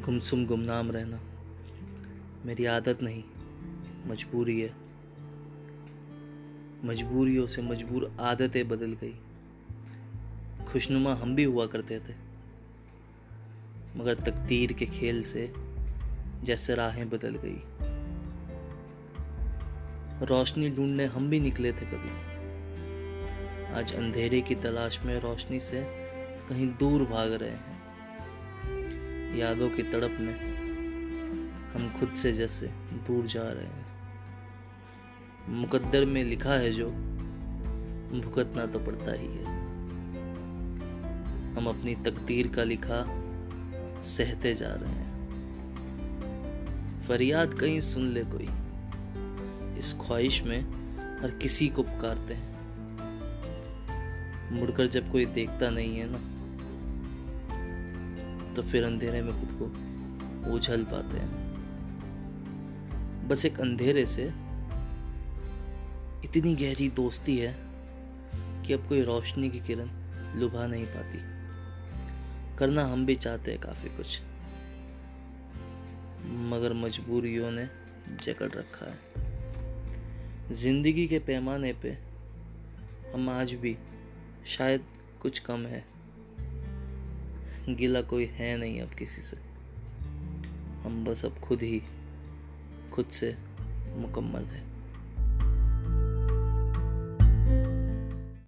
गुमसुम गुमनाम रहना। मेरी आदत नहीं, मजबूरी है। मजबूरियों से मजबूर आदतें बदल गई। खुशनुमा हम भी हुआ करते थे। मगर तकदीर के खेल से जैसे राहें बदल गई। रोशनी ढूँढने हम भी निकले थे कभी। आज अंधेरे की तलाश में रोशनी से कहीं दूर भाग रहे हैं। यादों की तड़प में हम खुद से जैसे दूर जा रहे हैं। मुकद्दर में लिखा है जो भुगतना तो पड़ता ही है। हम अपनी तकदीर का लिखा सहते जा रहे हैं। फरियाद कहीं सुन ले कोई। इस ख्वाहिश में हर किसी को पुकारते हैं। मुड़कर जब कोई देखता नहीं है ना तो फिर अंधेरे में खुद को उछल पाते हैं। बस एक अंधेरे से इतनी गहरी दोस्ती है कि अब कोई रोशनी की किरण लुभा नहीं पाती। करना हम भी चाहते हैं काफ़ी कुछ। मगर मजबूरियों ने जकड़ रखा है। ज़िंदगी के पैमाने पे हम आज भी शायद कुछ कम है। गिला कोई है नहीं अब किसी से। हम बस अब खुद ही, खुद से मुकम्मल है।